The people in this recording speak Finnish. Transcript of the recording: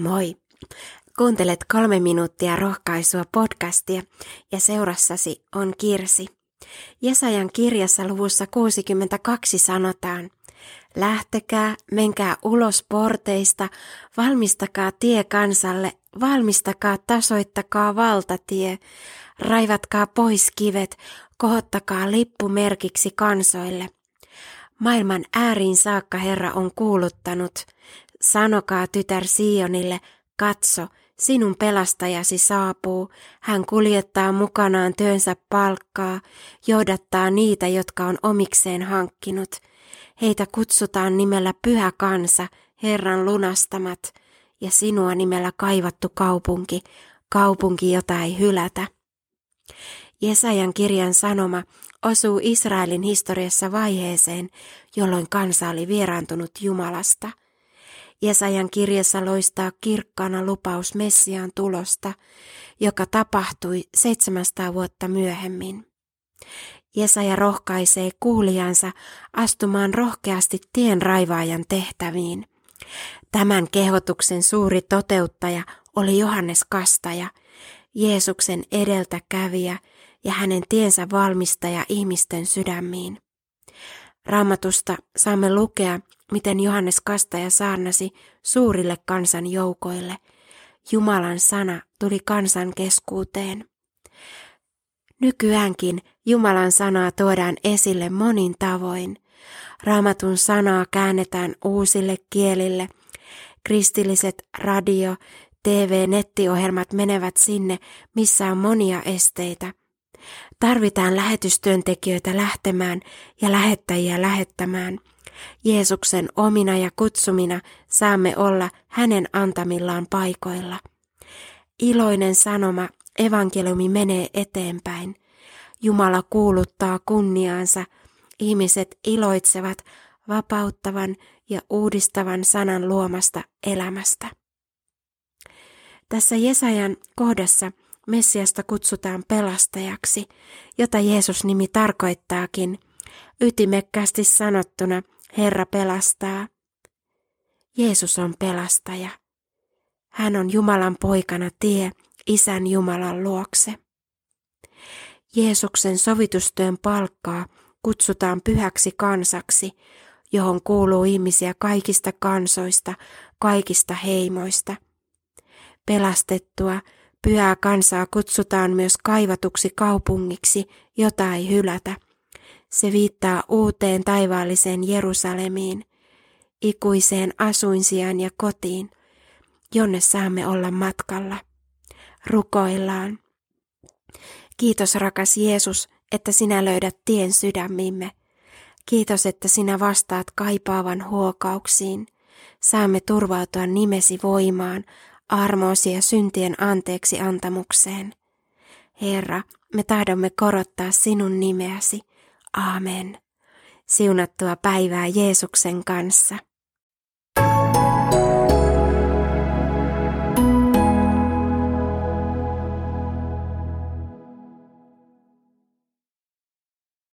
Moi! Kuuntelet kolme minuuttia rohkaisua podcastia ja seurassasi on Kirsi. Jesajan kirjassa luvussa 62 sanotaan, Lähtekää, menkää ulos porteista, valmistakaa tie kansalle, valmistakaa, tasoittakaa valtatie, raivatkaa pois kivet, kohottakaa lippu merkiksi kansoille. Maailman ääriin saakka Herra on kuuluttanut, Sanokaa tytär Sionille, katso, sinun pelastajasi saapuu, hän kuljettaa mukanaan työnsä palkkaa, johdattaa niitä, jotka on omikseen hankkinut. Heitä kutsutaan nimellä pyhä kansa, Herran lunastamat, ja sinua nimellä kaivattu kaupunki, kaupunki, jota ei hylätä. Jesajan kirjan sanoma osuu Israelin historiassa vaiheeseen, jolloin kansa oli vieraantunut Jumalasta. Jesajan kirjassa loistaa kirkkaana lupaus Messiaan tulosta, joka tapahtui 700 vuotta myöhemmin. Jesaja rohkaisee kuulijansa astumaan rohkeasti tien raivaajan tehtäviin. Tämän kehotuksen suuri toteuttaja oli Johannes Kastaja, Jeesuksen edeltäkävijä ja hänen tiensä valmistaja ihmisten sydämiin. Raamatusta saamme lukea, miten Johannes Kastaja saarnasi suurille kansan joukoille. Jumalan sana tuli kansan keskuuteen. Nykyäänkin Jumalan sanaa tuodaan esille monin tavoin. Raamatun sanaa käännetään uusille kielille. Kristilliset radio, TV, nettiohjelmat menevät sinne, missä on monia esteitä. Tarvitaan lähetystyöntekijöitä lähtemään ja lähettäjiä lähettämään. Jeesuksen omina ja kutsumina saamme olla hänen antamillaan paikoilla. Iloinen sanoma, evankeliumi menee eteenpäin. Jumala kuuluttaa kunniaansa, ihmiset iloitsevat vapauttavan ja uudistavan sanan luomasta elämästä. Tässä Jesajan kohdassa Messiasta kutsutaan pelastajaksi, jota Jeesus nimi tarkoittaakin. Ytimekkäästi sanottuna Herra pelastaa. Jeesus on pelastaja. Hän on Jumalan poikana tie Isän Jumalan luokse. Jeesuksen sovitustyön palkkaa kutsutaan pyhäksi kansaksi, johon kuuluu ihmisiä kaikista kansoista, kaikista heimoista. Pelastettua Pyhää kansaa kutsutaan myös kaivatuksi kaupungiksi, jota ei hylätä. Se viittaa uuteen taivaalliseen Jerusalemiin, ikuiseen asuinsijaan ja kotiin, jonne saamme olla matkalla. Rukoillaan. Kiitos rakas Jeesus, että sinä löydät tien sydämimme. Kiitos, että sinä vastaat kaipaavan huokauksiin. Saamme turvautua nimesi voimaan, armoosi ja syntien anteeksi antamukseen. Herra, me tahdomme korottaa sinun nimeäsi. Aamen. Siunattua päivää Jeesuksen kanssa.